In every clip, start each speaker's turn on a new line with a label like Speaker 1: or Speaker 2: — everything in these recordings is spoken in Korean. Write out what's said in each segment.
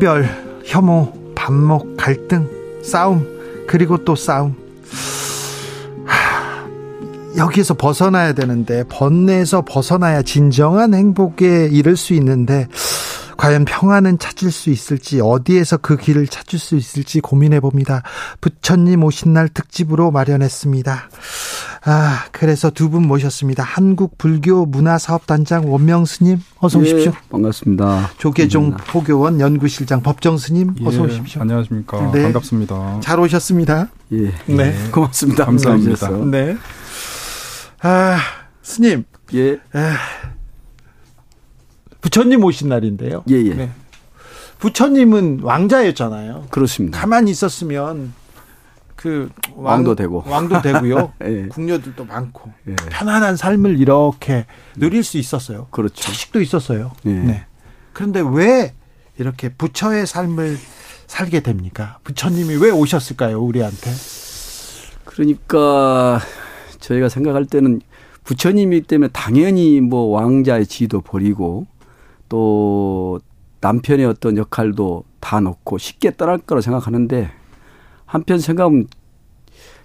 Speaker 1: 차별, 혐오, 반목, 갈등, 싸움, 그리고 또 싸움. 하, 여기에서 벗어나야 되는데, 번뇌에서 벗어나야 진정한 행복에 이를 수 있는데, 과연 평안은 찾을 수 있을지 어디에서 그 길을 찾을 수 있을지 고민해 봅니다. 부처님 오신 날 특집으로 마련했습니다. 아, 그래서 두 분 모셨습니다. 한국 불교 문화 사업 단장 원명 스님 어서 오십시오. 예,
Speaker 2: 반갑습니다.
Speaker 1: 조계종 반갑습니다. 포교원 연구실장 법정 스님 어서 예, 오십시오.
Speaker 3: 안녕하십니까. 네. 반갑습니다.
Speaker 1: 잘 오셨습니다.
Speaker 2: 예. 네. 고맙습니다.
Speaker 3: 감사합니다.
Speaker 1: 네. 아, 스님.
Speaker 2: 예. 아,
Speaker 1: 부처님 오신 날인데요.
Speaker 2: 예, 예. 네.
Speaker 1: 부처님은 왕자였잖아요.
Speaker 2: 그렇습니다.
Speaker 1: 가만히 있었으면 그
Speaker 2: 왕, 도 되고
Speaker 1: 왕도 되고요. 예. 궁녀들도 많고 예. 편안한 삶을 이렇게 누릴 수 있었어요.
Speaker 2: 그렇죠.
Speaker 1: 자식도 있었어요. 예. 네. 그런데 왜 이렇게 부처의 삶을 살게 됩니까? 부처님이 왜 오셨을까요, 우리한테?
Speaker 2: 그러니까 저희가 생각할 때는 부처님이기 때문에 당연히 뭐 왕자의 지도 버리고 또 남편의 어떤 역할도 다 놓고 쉽게 떠날 거라 생각하는데 한편 생각하면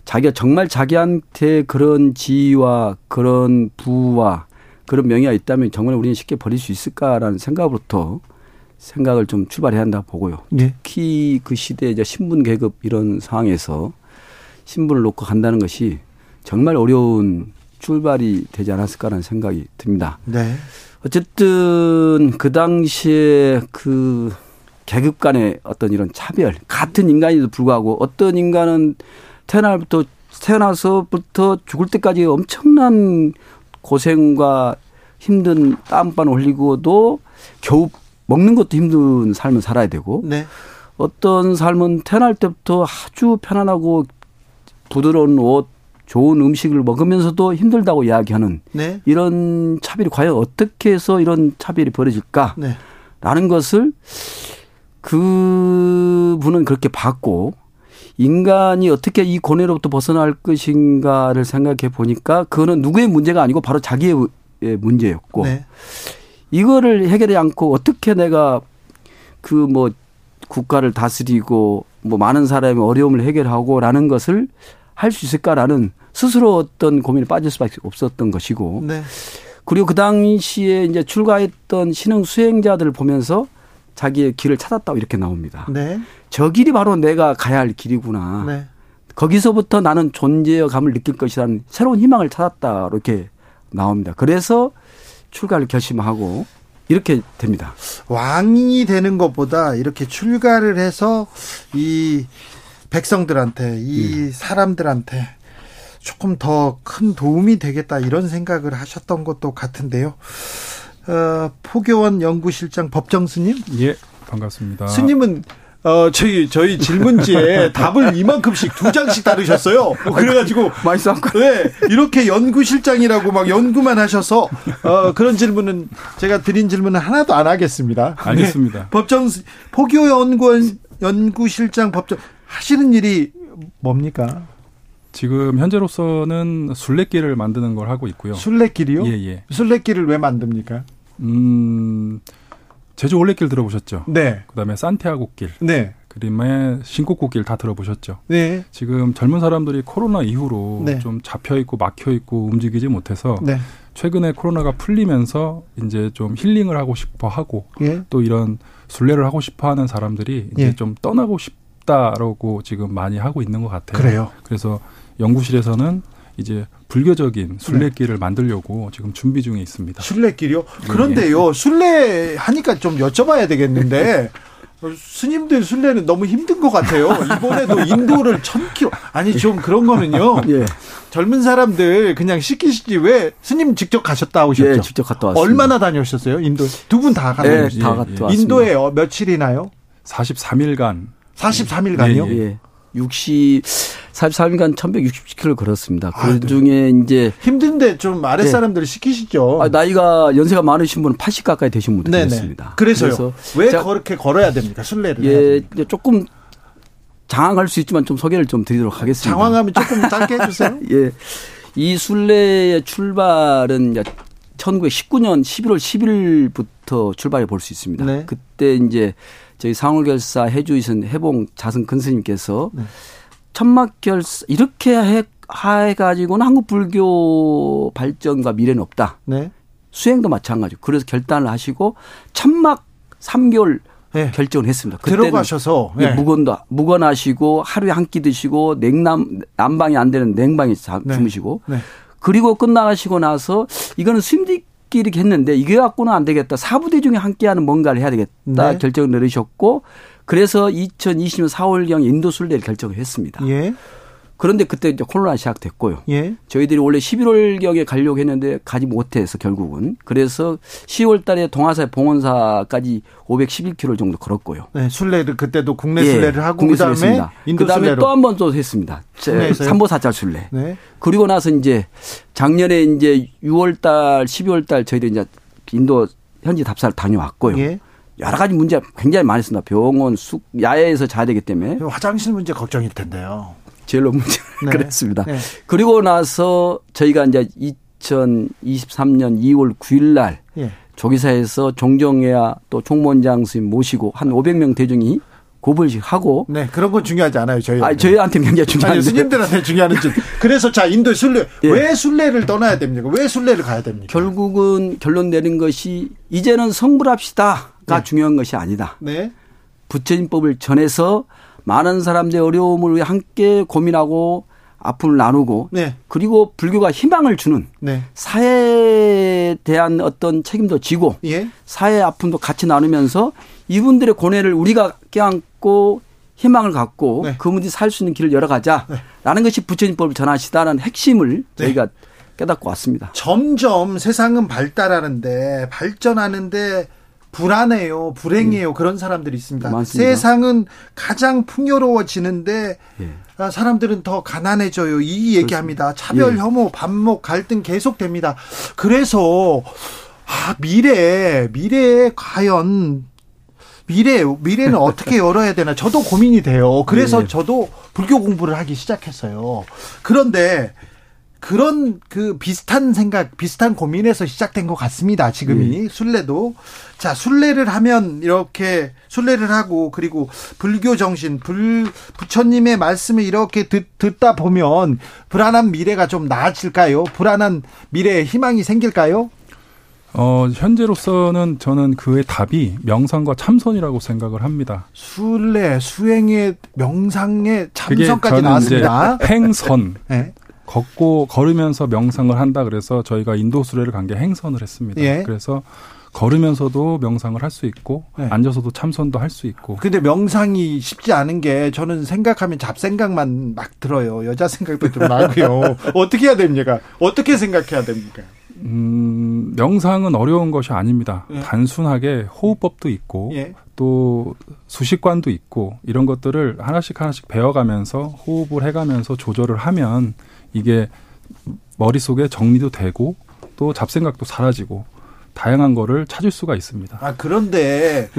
Speaker 2: 자기가 정말 자기한테 그런 지위와 그런 부와 그런 명예가 있다면 정말 우리는 쉽게 버릴 수 있을까라는 생각으로부터 생각을 좀 출발해야 한다 보고요. 네. 특히 그 시대 이제 신분 계급 이런 상황에서 신분을 놓고 간다는 것이 정말 어려운 출발이 되지 않았을까라는 생각이 듭니다. 네. 어쨌든 그 당시에 그 계급 간의 어떤 이런 차별, 같은 인간에도 불구하고 어떤 인간은 태어날부터 태어나서부터 죽을 때까지 엄청난 고생과 힘든 땀만 흘리고도 겨우 먹는 것도 힘든 삶을 살아야 되고 네. 어떤 삶은 태어날 때부터 아주 편안하고 부드러운 옷, 좋은 음식을 먹으면서도 힘들다고 이야기하는 네. 이런 차별이 과연 어떻게 해서 이런 차별이 벌어질까라는 네. 것을 그 분은 그렇게 봤고 인간이 어떻게 이 고뇌로부터 벗어날 것인가를 생각해 보니까 그거는 누구의 문제가 아니고 바로 자기의 문제였고 네. 이거를 해결하지 않고 어떻게 내가 그 뭐 국가를 다스리고 뭐 많은 사람의 어려움을 해결하고라는 것을 할 수 있을까라는 스스로 어떤 고민에 빠질 수밖에 없었던 것이고 네. 그리고 그 당시에 이제 출가했던 신흥 수행자들을 보면서 자기의 길을 찾았다고 이렇게 나옵니다. 네. 저 길이 바로 내가 가야 할 길이구나. 네. 거기서부터 나는 존재감을 느낄 것이라는 새로운 희망을 찾았다. 이렇게 나옵니다. 그래서 출가를 결심하고 이렇게 됩니다.
Speaker 1: 왕이 되는 것보다 이렇게 출가를 해서 이 백성들한테 이 음. 사람들한테 조금 더 큰 도움이 되겠다 이런 생각을 하셨던 것도 같은데요. 어, 포교원 연구실장 법정 스님?
Speaker 3: 예, 반갑습니다.
Speaker 1: 스님은 어, 저희, 저희 질문지에 답을 이만큼씩 두 장씩 다루셨어요. 그래가지고.
Speaker 2: 많이 쌌고.
Speaker 1: 네. 이렇게 연구실장이라고 막 연구만 하셔서, 어, 그런 질문은, 제가 드린 질문은 하나도 안 하겠습니다.
Speaker 3: 알겠습니다. 네.
Speaker 1: 법정, 포교 연구원, 연구실장 법정, 하시는 일이 뭡니까?
Speaker 3: 지금 현재로서는 순례길을 만드는 걸 하고 있고요.
Speaker 1: 순례길이요?
Speaker 3: 예, 예.
Speaker 1: 순례길을 왜 만듭니까?
Speaker 3: 음, 제주 올레길 들어보셨죠?
Speaker 1: 네.
Speaker 3: 그다음에 산티아고 길.
Speaker 1: 네.
Speaker 3: 그림에 신곡고 길다 들어보셨죠?
Speaker 1: 네.
Speaker 3: 지금 젊은 사람들이 코로나 이후로 네. 좀 잡혀 있고 막혀 있고 움직이지 못해서 네. 최근에 코로나가 풀리면서 이제 좀 힐링을 하고 싶어 하고 예. 또 이런 순례를 하고 싶어 하는 사람들이 이제 예. 좀 떠나고 싶 싶다라고 지금 많이 하고 있는 것 같아요.
Speaker 1: 그래요.
Speaker 3: 그래서 연구실에서는 이제 불교적인 순례길을 네. 만들려고 지금 준비 중에 있습니다.
Speaker 1: 순례길이요? 네. 그런데요, 순례 하니까 좀 여쭤봐야 되겠는데 스님들 순례는 너무 힘든 것 같아요. 이번에도 인도를 천 킬로 아니 좀 그런 거는요. 예. 젊은 사람들 그냥 시키시지 왜 스님 직접 가셨다 오셨죠?
Speaker 2: 예, 직접 갔다 왔습니다.
Speaker 1: 얼마나 다녀오셨어요? 인도 두 분다 가요?
Speaker 2: 네, 다 갔다 왔습니다.
Speaker 1: 인도에 어, 며칠이나요?
Speaker 3: 43일간.
Speaker 1: 43일간요? 예, 예.
Speaker 2: 60 43일간 1160km를 걸었습니다. 그 아, 중에 네. 이제
Speaker 1: 힘든데 좀 아랫 사람들을 네. 시키시죠.
Speaker 2: 아, 나이가 연세가 많으신 분은 80 가까이 되신 분도 계셨습니다.
Speaker 1: 그래서요. 그래서 왜 그렇게 걸어야 됩니까? 순례를?
Speaker 2: 예, 조금 장황할 수 있지만 좀 소개를 좀 드리도록 하겠습니다.
Speaker 1: 장황하면 조금 짧게 해주세요.
Speaker 2: 예. 이 순례의 출발은 1919년 11월 10일부터 출발해 볼 수 있습니다. 네. 그때 이제 저희 상월결사 해주이신 해봉 자승 근스님께서 네. 천막결사 이렇게 해, 해가지고는 한국 불교 발전과 미래는 없다. 네. 수행도 마찬가지고 그래서 결단을 하시고 천막 3개월 네. 결정을 했습니다.
Speaker 1: 들어가셔서
Speaker 2: 네. 무건도 무건하시고 하루에 한 끼 드시고 냉남 난방이 안 되는 냉방에 네. 주무시고 네. 그리고 끝나가시고 나서 이거는 스님들끼리 했는데 이게 갖고는 안 되겠다. 사부대 중에 함께하는 뭔가를 해야 되겠다 네. 결정을 내리셨고 그래서 2020년 4월경 인도 순례를 결정을 했습니다. 예. 그런데 그때 이제 코로나 시작됐고요. 예. 저희들이 원래 11월경에 가려고 했는데 가지 못해서 결국은 그래서 10월 달에 동아사 봉원사까지 511km 정도 걸었고요.
Speaker 1: 네, 순례를 그때도 국내 예, 순례를 하고
Speaker 2: 그다음에 인도 그다음에 또 한 번 또 했습니다. 삼보 사찰 순례. 네. 그리고 나서 이제 작년에 이제 6월 달, 12월 달 저희들이 이제 인도 현지 답사를 다녀왔고요. 예. 여러 가지 문제 굉장히 많이 있습니다. 병원, 숙, 야외에서 자야 되기 때문에.
Speaker 1: 화장실 문제 걱정일 텐데요.
Speaker 2: 제일로 문제 네. 그랬습니다. 네. 그리고 나서 저희가 이제 2023년 2월 9일 날 예. 조기사에서 종정회와 또 총무원장 스님 모시고 한 500명 대중이 고불식 하고.
Speaker 1: 네, 그런 건 중요하지 않아요, 저희.
Speaker 2: 아, 저희한테 굉장히 중요한.
Speaker 1: 스님들한테 중요한 줄. 그래서 자, 인도 순례. 예. 왜 순례를 떠나야 됩니까? 왜 순례를 가야 됩니까?
Speaker 2: 결국은 결론 내린 것이 이제는 성불합시다가 네. 중요한 것이 아니다. 네. 부처님법을 전해서 많은 사람들의 어려움을 함께 고민하고 아픔을 나누고 네. 그리고 불교가 희망을 주는 네. 사회에 대한 어떤 책임도 지고 예. 사회의 아픔도 같이 나누면서 이분들의 고뇌를 우리가 껴안고 희망을 갖고 네. 그분들이 살 수 있는 길을 열어가자라는 네. 것이 부처님법을 전하시다는 핵심을 네. 저희가 깨닫고 왔습니다.
Speaker 1: 점점 세상은 발달하는데 발전하는데 불안해요, 불행해요. 음. 그런 사람들이 있습니다. 많습니다. 세상은 가장 풍요로워지는데 예. 사람들은 더 가난해져요. 이 얘기합니다. 차별, 예. 혐오, 반목, 갈등 계속됩니다. 그래서 아, 미래, 미래에 과연 미래 미래는 어떻게 열어야 되나 저도 고민이 돼요. 그래서 예. 저도 불교 공부를 하기 시작했어요. 그런데 그런 그 비슷한 생각, 비슷한 고민에서 시작된 것 같습니다. 지금이 네. 순례도 자 순례를 하면 이렇게 순례를 하고 그리고 불교 정신, 불 부처님의 말씀을 이렇게 듣, 듣다 보면 불안한 미래가 좀 나아질까요? 불안한 미래에 희망이 생길까요?
Speaker 3: 어, 현재로서는 저는 그의 답이 명상과 참선이라고 생각을 합니다.
Speaker 1: 순례, 수행의 명상의 참선까지 나왔습니다.
Speaker 3: 행선. 네. 걷고 걸으면서 명상을 한다 그래서 저희가 인도 수레를 간 게 행선을 했습니다. 예. 그래서 걸으면서도 명상을 할 수 있고 네. 앉아서도 참선도 할 수 있고.
Speaker 1: 근데 명상이 쉽지 않은 게 저는 생각하면 잡생각만 막 들어요. 여자 생각도 좀 나고요. 어떻게 해야 됩니까? 어떻게 생각해야 됩니까?
Speaker 3: 음, 명상은 어려운 것이 아닙니다. 예. 단순하게 호흡법도 있고 예. 또 수식관도 있고 이런 것들을 하나씩 하나씩 배워가면서 호흡을 해가면서 조절을 하면 이게 머릿속에 정리도 되고 또 잡생각도 사라지고 다양한 거를 찾을 수가 있습니다.
Speaker 1: 아, 그런데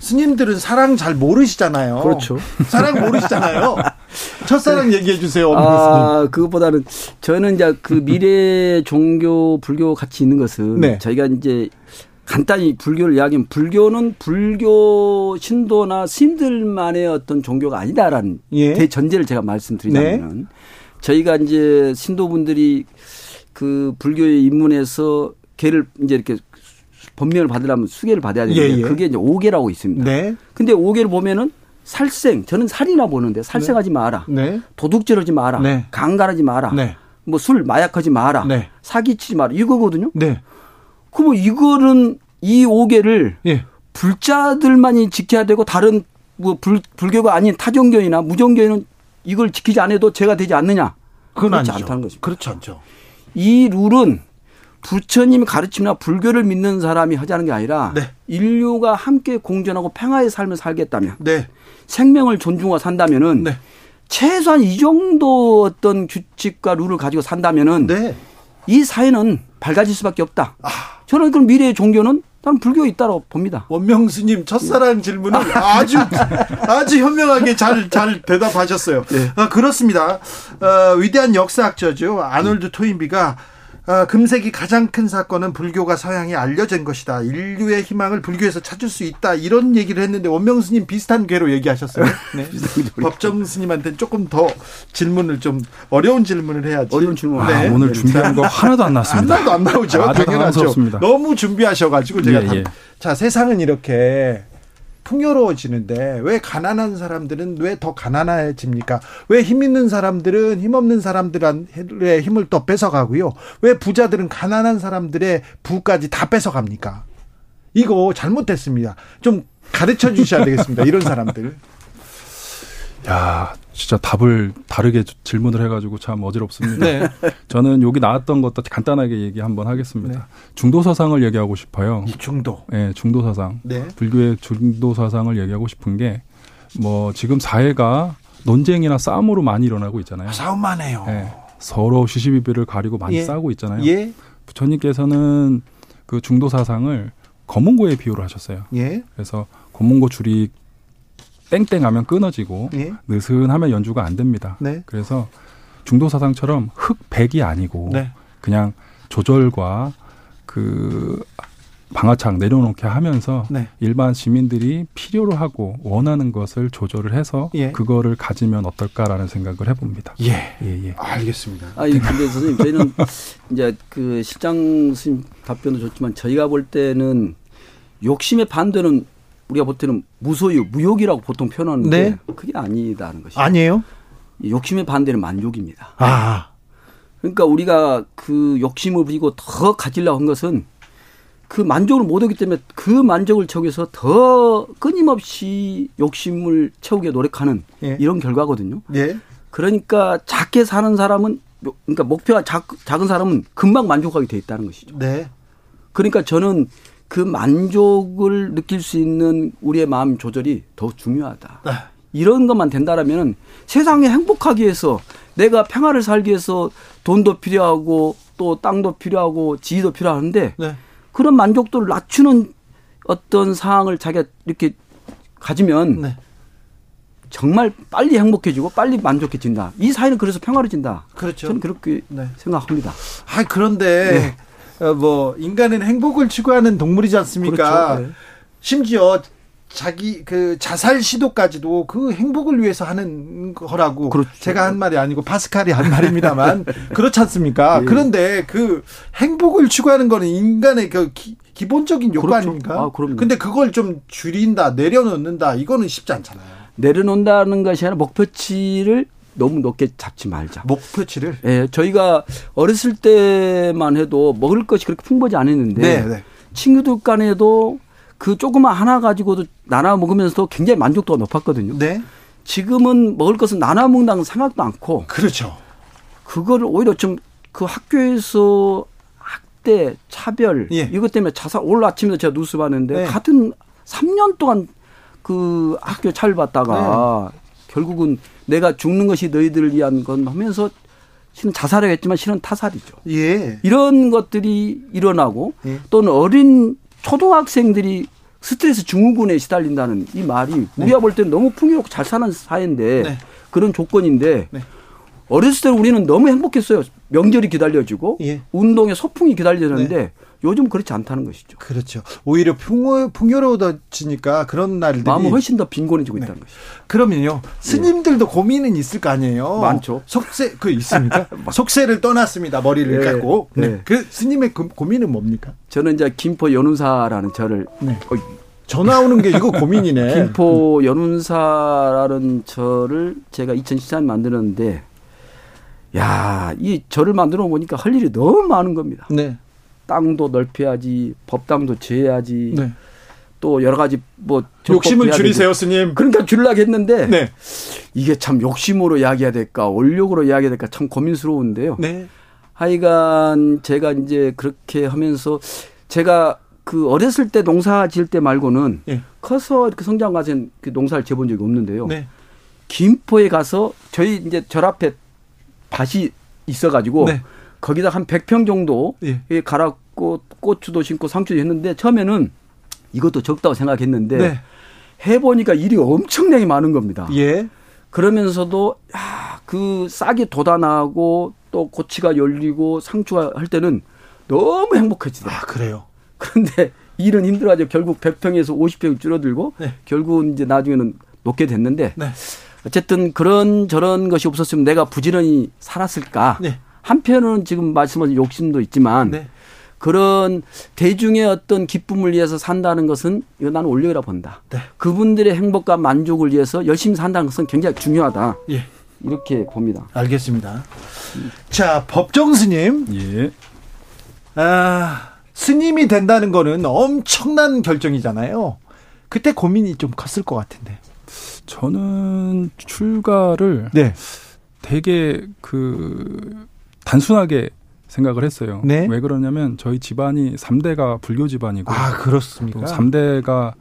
Speaker 1: 스님들은 사랑 잘 모르시잖아요.
Speaker 2: 그렇죠.
Speaker 1: 사랑 모르시잖아요. 첫사랑 네. 얘기해 주세요.
Speaker 2: 아, 그것보다는 저는 이제 그 미래 종교 불교 같이 있는 것은 네. 저희가 이제 간단히 불교를 이야기하면 불교는 불교 신도나 스님들만의 어떤 종교가 아니다라는 예. 대전제를 제가 말씀드리자면은 네. 저희가 이제 신도분들이 그 불교에 입문해서 개를 이제 이렇게 법명을 받으려면 수계를 받아야 되는데 예, 예. 그게 이제 오계라고 있습니다. 네. 근데 오계를 보면은 살생 저는 살이나 보는데 살생하지 네. 마라. 네. 도둑질하지 마라. 네. 강간하지 마라. 네. 뭐술 마약하지 마라.
Speaker 1: 네.
Speaker 2: 사기치지 마라. 이거거든요.
Speaker 1: 네.
Speaker 2: 그럼 이거는 이 5개를 예. 불자들만이 지켜야 되고 다른 뭐 불, 불교가 아닌 타종교이나 무종교인은 이걸 지키지 않아도 죄가 되지 않느냐?
Speaker 1: 그건 아니죠.
Speaker 2: 않다는 것입니다.
Speaker 1: 그렇지 않죠.
Speaker 2: 이 룰은 부처님 가르침이나 불교를 믿는 사람이 하자는 게 아니라 네. 인류가 함께 공존하고 평화의 삶을 살겠다면
Speaker 1: 네.
Speaker 2: 생명을 존중하고 산다면은 네. 최소한 이 정도 어떤 규칙과 룰을 가지고 산다면은
Speaker 1: 네.
Speaker 2: 이 사회는 밝아질 수밖에 없다.
Speaker 1: 아.
Speaker 2: 저는 그럼 미래의 종교는 나는 불교에 있다고 봅니다.
Speaker 1: 원명스님 첫사랑 질문을 아주 아주 현명하게 잘 잘 대답하셨어요. 네. 아, 그렇습니다. 어, 위대한 역사학자죠 아놀드 토인비가 아, 금세기 가장 큰 사건은 불교가 서양에 알려진 것이다. 인류의 희망을 불교에서 찾을 수 있다. 이런 얘기를 했는데 원명 스님 비슷한 궤로 얘기하셨어요. 네. 법정 스님한테 조금 더 질문을 좀 어려운 질문을 해야지.
Speaker 2: 어려운 질문.
Speaker 3: 네. 아, 오늘 준비한 거 하나도 안 났습니다.
Speaker 1: 하나도 안 나오죠.
Speaker 3: 아주 당연하죠.
Speaker 1: 너무 준비하셔가지고 제가 예, 예. 자 세상은 이렇게 풍요로워지는데 왜 가난한 사람들은 왜 더 가난해집니까? 왜 힘 있는 사람들은 힘 없는 사람들의 힘을 또 뺏어가고요? 왜 부자들은 가난한 사람들의 부까지 다 뺏어갑니까? 이거 잘못됐습니다. 좀 가르쳐 주셔야 되겠습니다. 이런 사람들.
Speaker 3: 야, 진짜 답을 다르게 질문을 해가지고 참 어지럽습니다. 네. 저는 여기 나왔던 것도 간단하게 얘기 한번 하겠습니다. 네. 중도 사상을 얘기하고 싶어요.
Speaker 1: 중도.
Speaker 3: 네, 중도 사상. 네. 불교의 중도 사상을 얘기하고 싶은 게 뭐 지금 사회가 논쟁이나 싸움으로 많이 일어나고 있잖아요.
Speaker 1: 싸움만 해요. 네,
Speaker 3: 서로 시시비비를 가리고 많이 예. 싸우고 있잖아요.
Speaker 1: 예.
Speaker 3: 부처님께서는 그 중도 사상을 검은고에 비유를 하셨어요.
Speaker 1: 예.
Speaker 3: 그래서 검은고 줄이 땡땡하면 끊어지고 예? 느슨하면 연주가 안 됩니다.
Speaker 1: 네.
Speaker 3: 그래서 중도 사상처럼 흑백이 아니고
Speaker 1: 네.
Speaker 3: 그냥 조절과 그 방아창 내려놓게 하면서
Speaker 1: 네.
Speaker 3: 일반 시민들이 필요로 하고 원하는 것을 조절을 해서
Speaker 1: 예.
Speaker 3: 그거를 가지면 어떨까라는 생각을 해봅니다.
Speaker 1: 예,
Speaker 3: 예, 예.
Speaker 1: 알겠습니다.
Speaker 2: 아, 근데 선생님 저희는 이제 그 실장 스님 답변도 좋지만 저희가 볼 때는 욕심의 반대는 우리가 볼 때는 무소유, 무욕이라고 보통 표현하는데 네. 그게 아니다는 것이죠.
Speaker 1: 아니에요?
Speaker 2: 욕심의 반대는 만족입니다.
Speaker 1: 아.
Speaker 2: 그러니까 우리가 그 욕심을 부리고 더 가지려고 한 것은 그 만족을 못 하기 때문에 그 만족을 채우기 위해서 더 끊임없이 욕심을 채우게 노력하는
Speaker 1: 예.
Speaker 2: 이런 결과거든요.
Speaker 1: 예.
Speaker 2: 그러니까 작게 사는 사람은 그러니까 목표가 작, 작은 사람은 금방 만족하게 돼 있다는 것이죠.
Speaker 1: 네.
Speaker 2: 그러니까 저는 그 만족을 느낄 수 있는 우리의 마음 조절이 더 중요하다.
Speaker 1: 네.
Speaker 2: 이런 것만 된다라면은 세상에 행복하기 위해서 내가 평화를 살기 위해서 돈도 필요하고 또 땅도 필요하고 지위도 필요하는데
Speaker 1: 네.
Speaker 2: 그런 만족도를 낮추는 어떤 상황을 자기가 이렇게 가지면
Speaker 1: 네. 정말
Speaker 2: 빨리 행복해지고 빨리 만족해진다. 이 사회는 그래서 평화로진다.
Speaker 1: 그렇죠.
Speaker 2: 저는 그렇게 네. 생각합니다.
Speaker 1: 아 그런데 네. 어, 뭐 인간은 행복을 추구하는 동물이지 않습니까? 그렇죠. 네. 심지어 자기 그 자살 시도까지도 그 행복을 위해서 하는 거라고
Speaker 2: 그렇죠.
Speaker 1: 제가 한 말이 아니고 파스칼이 한 말입니다만 그렇지 않습니까? 예. 그런데 그 행복을 추구하는 거는 인간의 그 기, 본적인 욕구
Speaker 2: 그렇죠.
Speaker 1: 아닙니까?
Speaker 2: 아, 그럼요.
Speaker 1: 근데 그걸 좀 줄인다, 내려놓는다 이거는 쉽지 않잖아요.
Speaker 2: 내려놓는다는 것이 아니라 목표치를 너무 높게 잡지 말자.
Speaker 1: 목표치를?
Speaker 2: 예, 저희가 어렸을 때만 해도 먹을 것이 그렇게 풍부하지 않았는데
Speaker 1: 네, 네.
Speaker 2: 친구들 간에도 그 조그만 하나 가지고도 나눠 먹으면서도 굉장히 만족도가 높았거든요.
Speaker 1: 네.
Speaker 2: 지금은 먹을 것은 나눠 먹는다는 생각도 않고
Speaker 1: 그렇죠.
Speaker 2: 그거를 오히려 좀 그 학교에서 학대, 차별
Speaker 1: 예.
Speaker 2: 이것 때문에 자살 오늘 아침에도 제가 뉴스 봤는데
Speaker 1: 네.
Speaker 2: 같은 3년 동안 그 학교 차별받다가 네. 결국은 내가 죽는 것이 너희들을 위한 건 하면서 실은 자살을 했지만 실은 타살이죠.
Speaker 1: 예.
Speaker 2: 이런 것들이 일어나고
Speaker 1: 예.
Speaker 2: 또는 어린 초등학생들이 스트레스 증후군에 시달린다는 이 말이 네. 우리가 볼 때는 너무 풍요롭고 잘 사는 사회인데
Speaker 1: 네.
Speaker 2: 그런 조건인데
Speaker 1: 네.
Speaker 2: 어렸을 때 우리는 너무 행복했어요. 명절이 기다려지고
Speaker 1: 예.
Speaker 2: 운동에 소풍이 기다려졌는데 네. 요즘 그렇지 않다는 것이죠.
Speaker 1: 그렇죠. 오히려 풍요, 풍요로워지니까 그런 날들이
Speaker 2: 마음은 훨씬 더 빈곤해지고
Speaker 1: 네.
Speaker 2: 있다는 것이죠.
Speaker 1: 그러면요. 스님들도 네. 고민은 있을 거 아니에요.
Speaker 2: 많죠.
Speaker 1: 속세 그 있습니까? 속세를 떠났습니다. 머리를
Speaker 2: 네.
Speaker 1: 깎고. 네. 그 스님의 그 고민은 뭡니까?
Speaker 2: 저는 이제 김포 연운사라는 절을
Speaker 1: 네. 어, 전화 오는 게 이거 고민이네.
Speaker 2: 김포 연운사라는 절을 제가 2014년 만들었는데 야, 이 절을 만들어 보니까 할 일이 너무 많은 겁니다. 네. 땅도 넓혀야지, 법당도 지어야지. 네. 또 여러 가지 뭐
Speaker 1: 욕심을 줄이세요, 스님.
Speaker 2: 그러니까 줄라고 했는데 네. 이게 참 욕심으로 이야기해야 될까, 원력으로 이야기해야 될까 참 고민스러운데요. 네. 하여간 제가 이제 그렇게 하면서 제가 그 어렸을 때 농사 지을 때 말고는 네. 커서 이렇게 성장 가서 그 농사를 지어본 적이 없는데요. 네. 김포에 가서 저희 이제 절 앞에 밭이 있어가지고 네. 거기다 한 100평 정도 예. 갈았고 고추도 심고 상추도 했는데 처음에는 이것도 적다고 생각했는데 네. 해보니까 일이 엄청나게 많은 겁니다. 예. 그러면서도 야, 그 싹이 돋아나고 또 고치가 열리고 상추가 할 때는 너무 행복해지더라고요.
Speaker 1: 아, 그래요?
Speaker 2: 그런데 일은 힘들어가지고 결국 100평에서 50평 줄어들고 네. 결국 이제 나중에는 높게 됐는데 네. 어쨌든 그런 저런 것이 없었으면 내가 부지런히 살았을까. 네. 한편은 지금 말씀하신 욕심도 있지만 네. 그런 대중의 어떤 기쁨을 위해서 산다는 것은 이거 나는 올려라 본다. 네. 그분들의 행복과 만족을 위해서 열심히 산다는 것은 굉장히 중요하다. 예. 이렇게 봅니다.
Speaker 1: 알겠습니다. 자, 법정 스님. 예. 아, 스님이 된다는 거는 엄청난 결정이잖아요. 그때 고민이 좀 컸을 것 같은데.
Speaker 3: 저는 출가를 네. 되게 그 단순하게 생각을 했어요. 네? 왜 그러냐면 저희 집안이 3대가 불교 집안이고
Speaker 1: 아, 그렇습니까? 또
Speaker 3: 3대가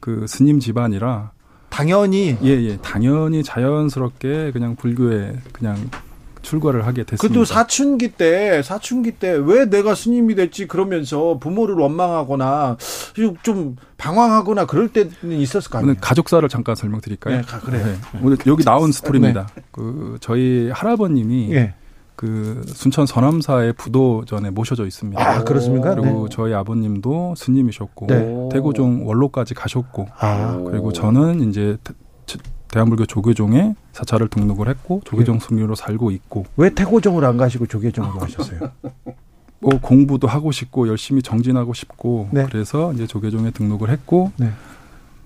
Speaker 3: 그 스님 집안이라
Speaker 1: 당연히
Speaker 3: 예, 예. 당연히 자연스럽게 그냥 불교에 그냥 출가를 하게 됐습니다.
Speaker 1: 그래도 사춘기 때 사춘기 때 왜 내가 스님이 됐지 그러면서 부모를 원망하거나 좀 방황하거나 그럴 때는 있었을 거 아니에요.
Speaker 3: 가족사를 잠깐 설명드릴까요? 네, 그래요. 네. 오늘 여기 나온 스토리입니다. 네. 그 저희 할아버님이 네. 그 순천 서남사의 부도전에 모셔져 있습니다.
Speaker 1: 아, 그렇습니까?
Speaker 3: 그리고 네. 저희 아버님도 스님이셨고 네. 대구종 원로까지 가셨고 아. 그리고 저는 이제 대한불교 조계종에 사찰을 등록을 했고 조계종 승리로 살고 있고
Speaker 1: 왜 태고종을 안 가시고 조계종으로 가셨어요?
Speaker 3: 뭐 공부도 하고 싶고 열심히 정진하고 싶고 네. 그래서 이제 조계종에 등록을 했고 네.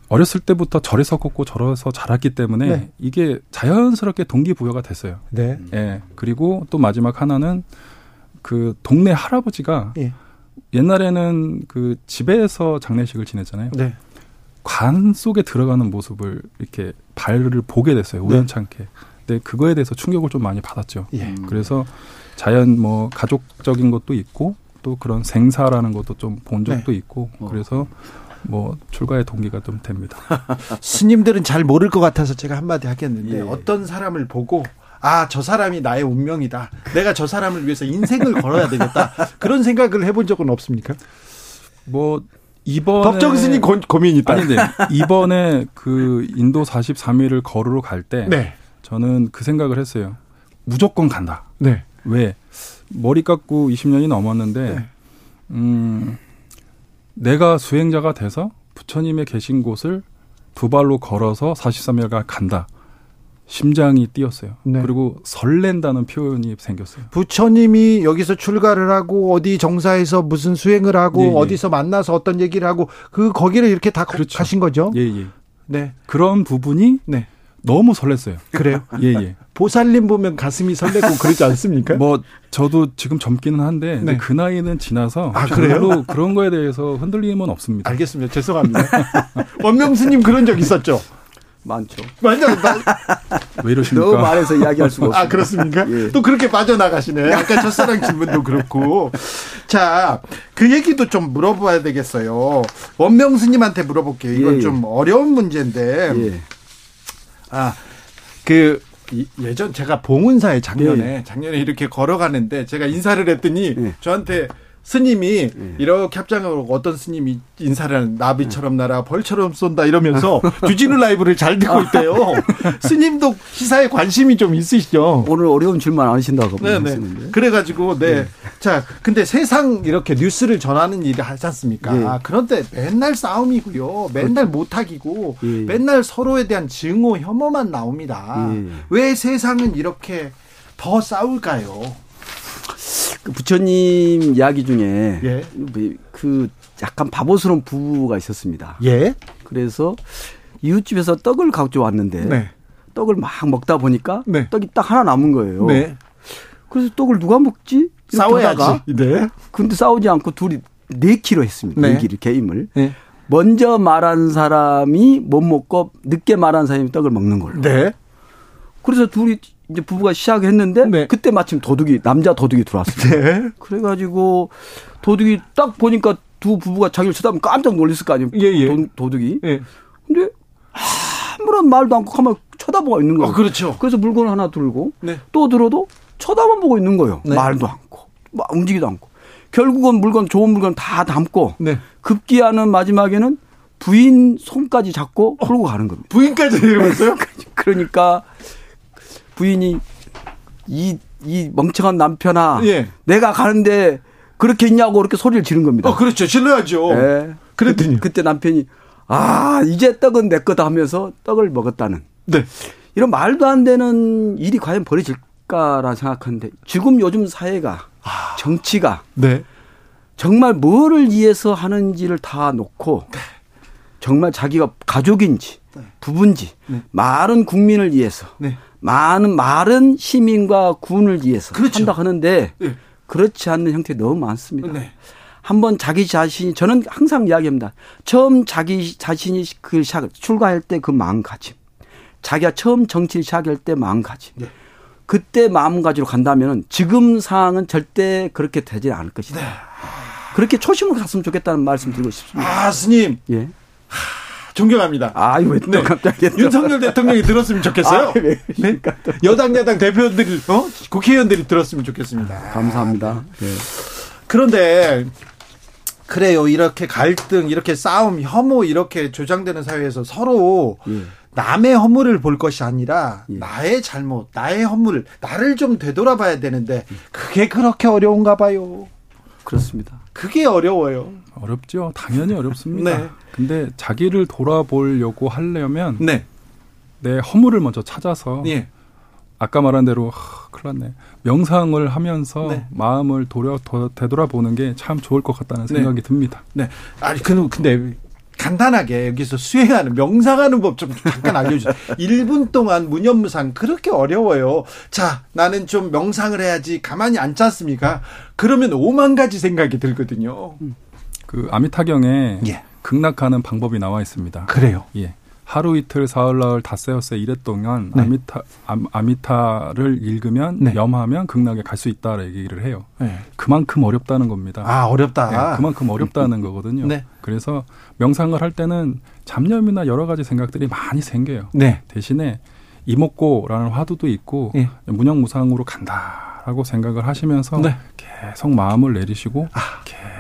Speaker 3: 어렸을 때부터 절에서 컸고 절에서 자랐기 때문에 네. 이게 자연스럽게 동기부여가 됐어요. 네. 예. 그리고 또 마지막 하나는 그 동네 할아버지가 예. 옛날에는 그 집에서 장례식을 지냈잖아요. 네. 관 속에 들어가는 모습을 이렇게 발을 보게 됐어요. 네. 우연찮게. 네. 근데 그거에 대해서 충격을 좀 많이 받았죠. 예. 그래서 자연 뭐 가족적인 것도 있고 또 그런 생사라는 것도 좀 본 적도 네. 있고 어. 그래서 뭐 출가의 동기가 좀 됩니다.
Speaker 1: 스님들은 잘 모를 것 같아서 제가 한마디 하겠는데 예. 어떤 사람을 보고 아, 저 사람이 나의 운명이다. 내가 저 사람을 위해서 인생을 걸어야 되겠다. 그런 생각을 해본 적은 없습니까?
Speaker 3: 뭐 이번
Speaker 1: 법정 스님 고, 민이 있다.
Speaker 3: 아닌데 이번에 그 인도 43일을 걸으러 갈때 네. 저는 그 생각을 했어요. 무조건 간다. 네. 왜 머리 깎고 20년이 넘었는데 네. 음 내가 수행자가 돼서 부처님의 계신 곳을 두 발로 걸어서 43일간 간다. 심장이 뛰었어요. 네. 그리고 설렌다는 표현이 생겼어요.
Speaker 1: 부처님이 여기서 출가를 하고 어디 정사에서 무슨 수행을 하고 예, 예. 어디서 만나서 어떤 얘기를 하고 그 거기를 이렇게 다 그렇죠. 가신 거죠.
Speaker 3: 예, 예. 네. 그런 부분이 네. 너무 설렜어요.
Speaker 1: 그래요?
Speaker 3: 예, 예.
Speaker 1: 보살님 보면 가슴이 설레고 그러지 않습니까?
Speaker 3: 뭐 저도 지금 젊기는 한데 네. 그 나이는 지나서 아, 별로 그런 거에 대해서 흔들림은 없습니다.
Speaker 1: 알겠습니다. 죄송합니다. 원명스님 그런 적 있었죠?
Speaker 2: 많죠.
Speaker 1: 완전
Speaker 3: 왜 이러십니까?
Speaker 2: 너무 말해서 이야기할 수가 없어요.
Speaker 1: 아 그렇습니까? 예. 또 그렇게 빠져나가시네. 아까 첫사랑 질문도 그렇고. 자, 그 얘기도 좀 물어봐야 되겠어요. 원명스님한테 물어볼게요. 이건 예, 예. 좀 어려운 문제인데. 예. 아, 그 예전 제가 봉은사에 작년에 예. 작년에 이렇게 걸어가는데 제가 인사를 했더니 예. 저한테 스님이 예. 이렇게 합장하고 어떤 스님이 인사를 나비처럼 날아 벌처럼 쏜다 이러면서 주진우 라이브를 잘 듣고 있대요. 스님도 시사에 관심이 좀 있으시죠.
Speaker 2: 오늘 어려운 질문 안 하신다고
Speaker 1: 네네. 그래가지고 네. 네. 자 근데 세상 이렇게 뉴스를 전하는 일을 하지 않습니까? 네. 아, 그런데 맨날 싸움이고요. 맨날 못하기고 네. 맨날 서로에 대한 증오 혐오만 나옵니다. 왜 세상은 이렇게 더 싸울까요?
Speaker 2: 그 부처님 이야기 중에 예. 그 약간 바보스러운 부부가 있었습니다. 예. 그래서 이웃집에서 떡을 가져 왔는데 네. 떡을 막 먹다 보니까 네. 떡이 딱 하나 남은 거예요. 네. 그래서 떡을 누가 먹지?
Speaker 1: 싸워야지. 네.
Speaker 2: 근데 싸우지 않고 둘이 내키로 했습니다. 네. 내기를 게임을. 네. 먼저 말한 사람이 못 먹고 늦게 말한 사람이 떡을 먹는 걸로.
Speaker 1: 네.
Speaker 2: 그래서 둘이 이제 부부가 시작했는데 네. 그때 마침 도둑이 남자 도둑이 들어왔어요. 네. 그래가지고 도둑이 딱 보니까 두 부부가 자기를 쳐다보면 깜짝 놀랐을 거 아니에요. 예, 예. 도, 둑이 예. 근데 아무런 말도 않고 가만 쳐다보고 있는 거예요.
Speaker 1: 아, 그렇죠.
Speaker 2: 그래서 물건을 하나 들고 네. 또 들어도 쳐다만 보고 있는 거예요. 네. 말도 않고 막 움직이도 않고. 결국은 물건 좋은 물건 다 담고 네. 급기야는 마지막에는 부인 손까지 잡고 끌고 가는 겁니다.
Speaker 1: 부인까지 내려갔어요?
Speaker 2: 그러니까 부인이 이, 이 멍청한 남편아, 예. 내가 가는데 그렇게 있냐고 그렇게 소리를 지른 겁니다.
Speaker 1: 어, 그렇죠. 질러야죠. 네. 그랬더니.
Speaker 2: 그, 때 남편이, 아, 이제 떡은 내 거다 하면서 떡을 먹었다는. 네. 이런 말도 안 되는 일이 과연 벌어질까라 생각하는데 지금 요즘 사회가, 아. 정치가. 네. 정말 뭐를 위해서 하는지를 다 놓고 네. 정말 자기가 가족인지 네. 부부인지 네. 많은 국민을 위해서 네. 많은 많은 시민과 군을 위해서 그렇죠. 한다 하는데 네. 그렇지 않는 형태 너무 많습니다. 네. 한번 자기 자신이 저는 항상 이야기합니다. 처음 자기 자신이 그 시작 출가할 때 그 마음가짐, 자기가 처음 정치를 시작할 때 마음가짐. 네. 그때 마음가짐으로 간다면 지금 상황은 절대 그렇게 되지 않을 것이다. 네. 그렇게 초심으로 갔으면 좋겠다는 말씀 드리고 싶습니다.
Speaker 1: 아, 스님. 예. 존경합니다.
Speaker 2: 아, 이거 네. 갑자기
Speaker 1: 윤석열 대통령이 들었으면 좋겠어요. 아, 네? 여당 야당 대표들이 어? 국회의원들이 들었으면 좋겠습니다. 아,
Speaker 2: 감사합니다. 네.
Speaker 1: 그런데 그래요. 이렇게 갈등, 이렇게 싸움, 혐오 이렇게 조장되는 사회에서 서로 예. 남의 허물을 볼 것이 아니라 예. 나의 잘못, 나의 허물, 나를 좀 되돌아봐야 되는데 그게 그렇게 어려운가 봐요.
Speaker 2: 그렇습니다.
Speaker 1: 그게 어려워요.
Speaker 3: 어렵죠. 당연히 어렵습니다. 네. 근데 자기를 돌아보려고 하려면 네. 내 허물을 먼저 찾아서 예. 아까 말한 대로 하, 큰일 났네. 명상을 하면서 네. 마음을 도려, 되돌아보는 게 참 좋을 것 같다는 네. 생각이 네. 듭니다.
Speaker 1: 네. 아니, 그, 근데 간단하게 여기서 수행하는 명상하는 법 좀 잠깐 알려주세요. 1분 동안 무념무상 그렇게 어려워요. 자, 나는 좀 명상을 해야지 가만히 앉지 않습니까? 그러면 오만 가지 생각이 들거든요.
Speaker 3: 그 아미타경에 예. 극락하는 방법이 나와 있습니다.
Speaker 1: 그래요?
Speaker 3: 예. 하루 이틀 사흘 나흘 닷새였어요 이래 동안 네. 아미타 아, 미타를 읽으면 네. 염하면 극락에 갈 수 있다라 얘기를 해요. 네. 그만큼 어렵다는 겁니다.
Speaker 1: 아 어렵다.
Speaker 3: 네, 그만큼 어렵다는 거거든요. 네. 그래서 명상을 할 때는 잡념이나 여러 가지 생각들이 많이 생겨요. 네. 대신에 이목고라는 화두도 있고 예. 무념무상으로 간다라고 생각을 하시면서 네. 계속 마음을 내리시고 아. 계속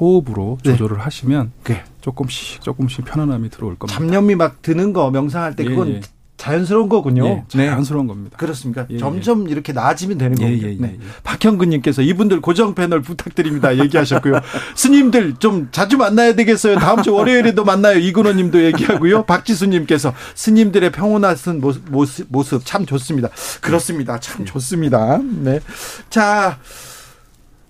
Speaker 3: 호흡으로 네. 조절을 하시면 네. 조금씩 조금씩 편안함이 들어올 겁니다.
Speaker 1: 잡념이 막 드는 거 명상할 때 예, 그건 예. 자연스러운 거군요. 예,
Speaker 3: 네. 자연스러운 네. 겁니다.
Speaker 1: 그렇습니까? 예, 점점 예. 이렇게 나아지면 되는 거군요. 예, 네. 박형근님께서 이분들 고정 패널 부탁드립니다. 얘기하셨고요. 스님들 좀 자주 만나야 되겠어요. 다음 주 월요일에도 만나요. 이근호님도 얘기하고요. 박지수님께서 스님들의 평온한 모습, 모습, 모습 참 좋습니다. 그렇습니다. 참 좋습니다. 네. 자.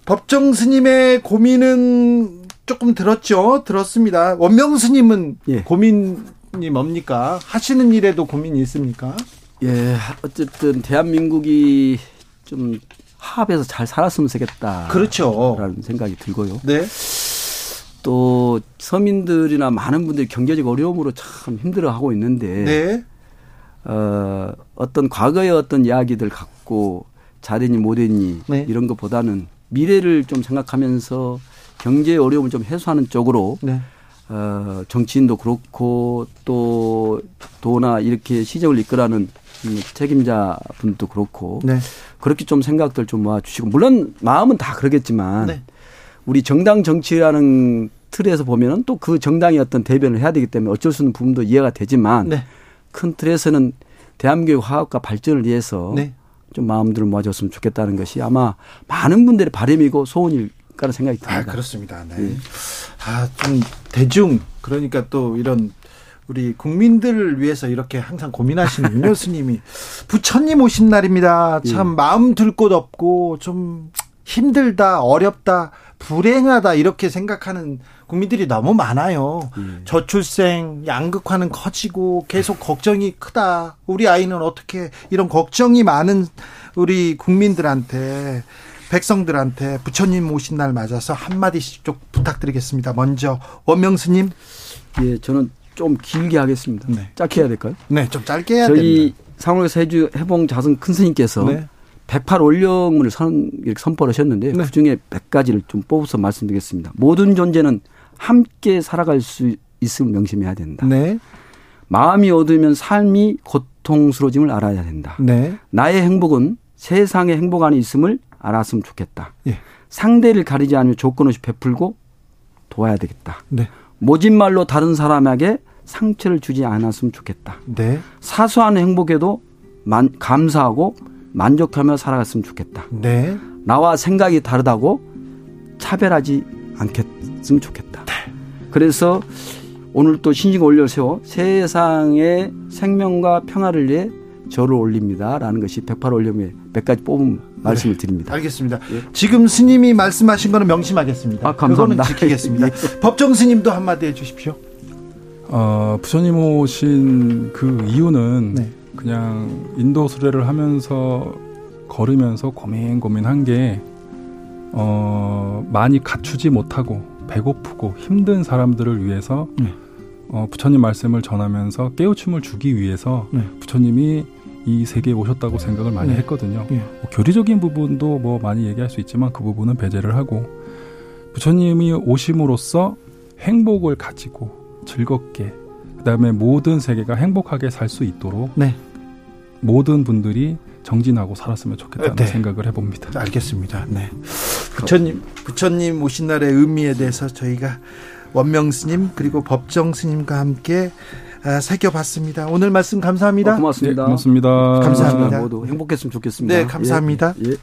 Speaker 1: 법정 스님의 고민은 조금 들었죠. 들었습니다. 원명 스님은 예. 고민이 뭡니까? 하시는 일에도 고민이 있습니까?
Speaker 2: 예, 어쨌든 대한민국이 좀 화합해서 잘 살았으면 좋겠다.
Speaker 1: 그렇죠.
Speaker 2: 라는 생각이 들고요. 네. 또 서민들이나 많은 분들이 경제적 어려움으로 참 힘들어하고 있는데 네. 어, 어떤 과거의 어떤 이야기들 갖고 잘했니 못했니 네. 이런 것보다는 미래를 좀 생각하면서 경제 어려움을 좀 해소하는 쪽으로 네. 어, 정치인도 그렇고 또 도나 이렇게 시정을 이끌어가는 책임자 분도 그렇고 네. 그렇게 좀 생각들 좀 모아주시고 물론 마음은 다 그러겠지만 네. 우리 정당 정치라는 틀에서 보면은 또 그 정당이 어떤 대변을 해야 되기 때문에 어쩔 수 없는 부분도 이해가 되지만 네. 큰 틀에서는 대한민국의 화합과 발전을 위해서 네. 좀 마음들을 모아줬으면 좋겠다는 것이 아마 많은 분들의 바람이고 소원일 까라는 생각이 듭니다.
Speaker 1: 아, 그렇습니다. 네. 네. 아, 좀 대중 그러니까 또 이런 우리 국민들을 위해서 이렇게 항상 고민하시는 윤여 스님이 부처님 오신 날입니다. 참 예. 마음 들 곳 없고 좀 힘들다, 어렵다, 불행하다 이렇게 생각하는 국민들이 너무 많아요. 예. 저출생, 양극화는 커지고 계속 걱정이 크다. 우리 아이는 어떻게 이런 걱정이 많은 우리 국민들한테 백성들한테 부처님 오신 날 맞아서 한마디씩 좀 부탁드리겠습니다. 먼저 원명스님.
Speaker 2: 예, 저는 좀 길게 하겠습니다. 네. 짧게 해야 될까요?
Speaker 1: 네, 좀 짧게 해야
Speaker 2: 됩니다. 저희 상월에서 해주 해봉 자선 큰 스님께서 네. 108 원령을 선, 이렇게 선포를 하셨는데 네. 그중에 100가지를 좀 뽑아서 말씀드리겠습니다. 모든 존재는 함께 살아갈 수 있음을 명심해야 된다. 네. 마음이 어두우면 삶이 고통스러워짐을 알아야 된다. 네. 나의 행복은 세상의 행복 안에 있음을 알았으면 좋겠다. 예. 상대를 가리지 않으며 조건 없이 베풀고 도와야 되겠다. 네. 모진 말로 다른 사람에게 상처를 주지 않았으면 좋겠다. 네. 사소한 행복에도 만, 감사하고 만족하며 살아갔으면 좋겠다. 네. 나와 생각이 다르다고 차별하지 않겠 으면 좋겠다. 네. 그래서 오늘 또 신식 올려 세워 세상의 생명과 평화를 위해 저를 올립니다 라는 것이 108 올려면 100가지 뽑은 말씀을 네, 드립니다.
Speaker 1: 알겠습니다. 예. 지금 스님이 말씀하신 거는 명심하겠습니다. 아, 감사합니다. 그거는 지키겠습니다. 예. 법정 스님도 한마디 해 주십시오.
Speaker 3: 어, 부처님 오신 그 이유는 네. 그냥 인도 수레를 하면서 걸으면서 고민 고민한 게 어, 많이 갖추지 못하고 배고프고 힘든 사람들을 위해서 네. 어, 부처님 말씀을 전하면서 깨우침을 주기 위해서 네. 부처님이 이 세계에 오셨다고 생각을 많이 네. 했거든요. 네. 뭐 교리적인 부분도 뭐 많이 얘기할 수 있지만 그 부분은 배제를 하고 부처님이 오심으로써 행복을 가지고 즐겁게 그다음에 모든 세계가 행복하게 살 수 있도록 네. 모든 분들이 정진하고 살았으면 좋겠다는 네. 생각을 해봅니다.
Speaker 1: 알겠습니다. 네. 부처님 부처님 오신 날의 의미에 대해서 저희가 원명 스님 그리고 법정 스님과 함께 아, 새겨봤습니다. 오늘 말씀 감사합니다. 어,
Speaker 2: 고맙습니다.
Speaker 3: 네, 고맙습니다.
Speaker 1: 감사합니다.
Speaker 2: 모두 행복했으면 좋겠습니다.
Speaker 1: 네, 감사합니다. 예. 예.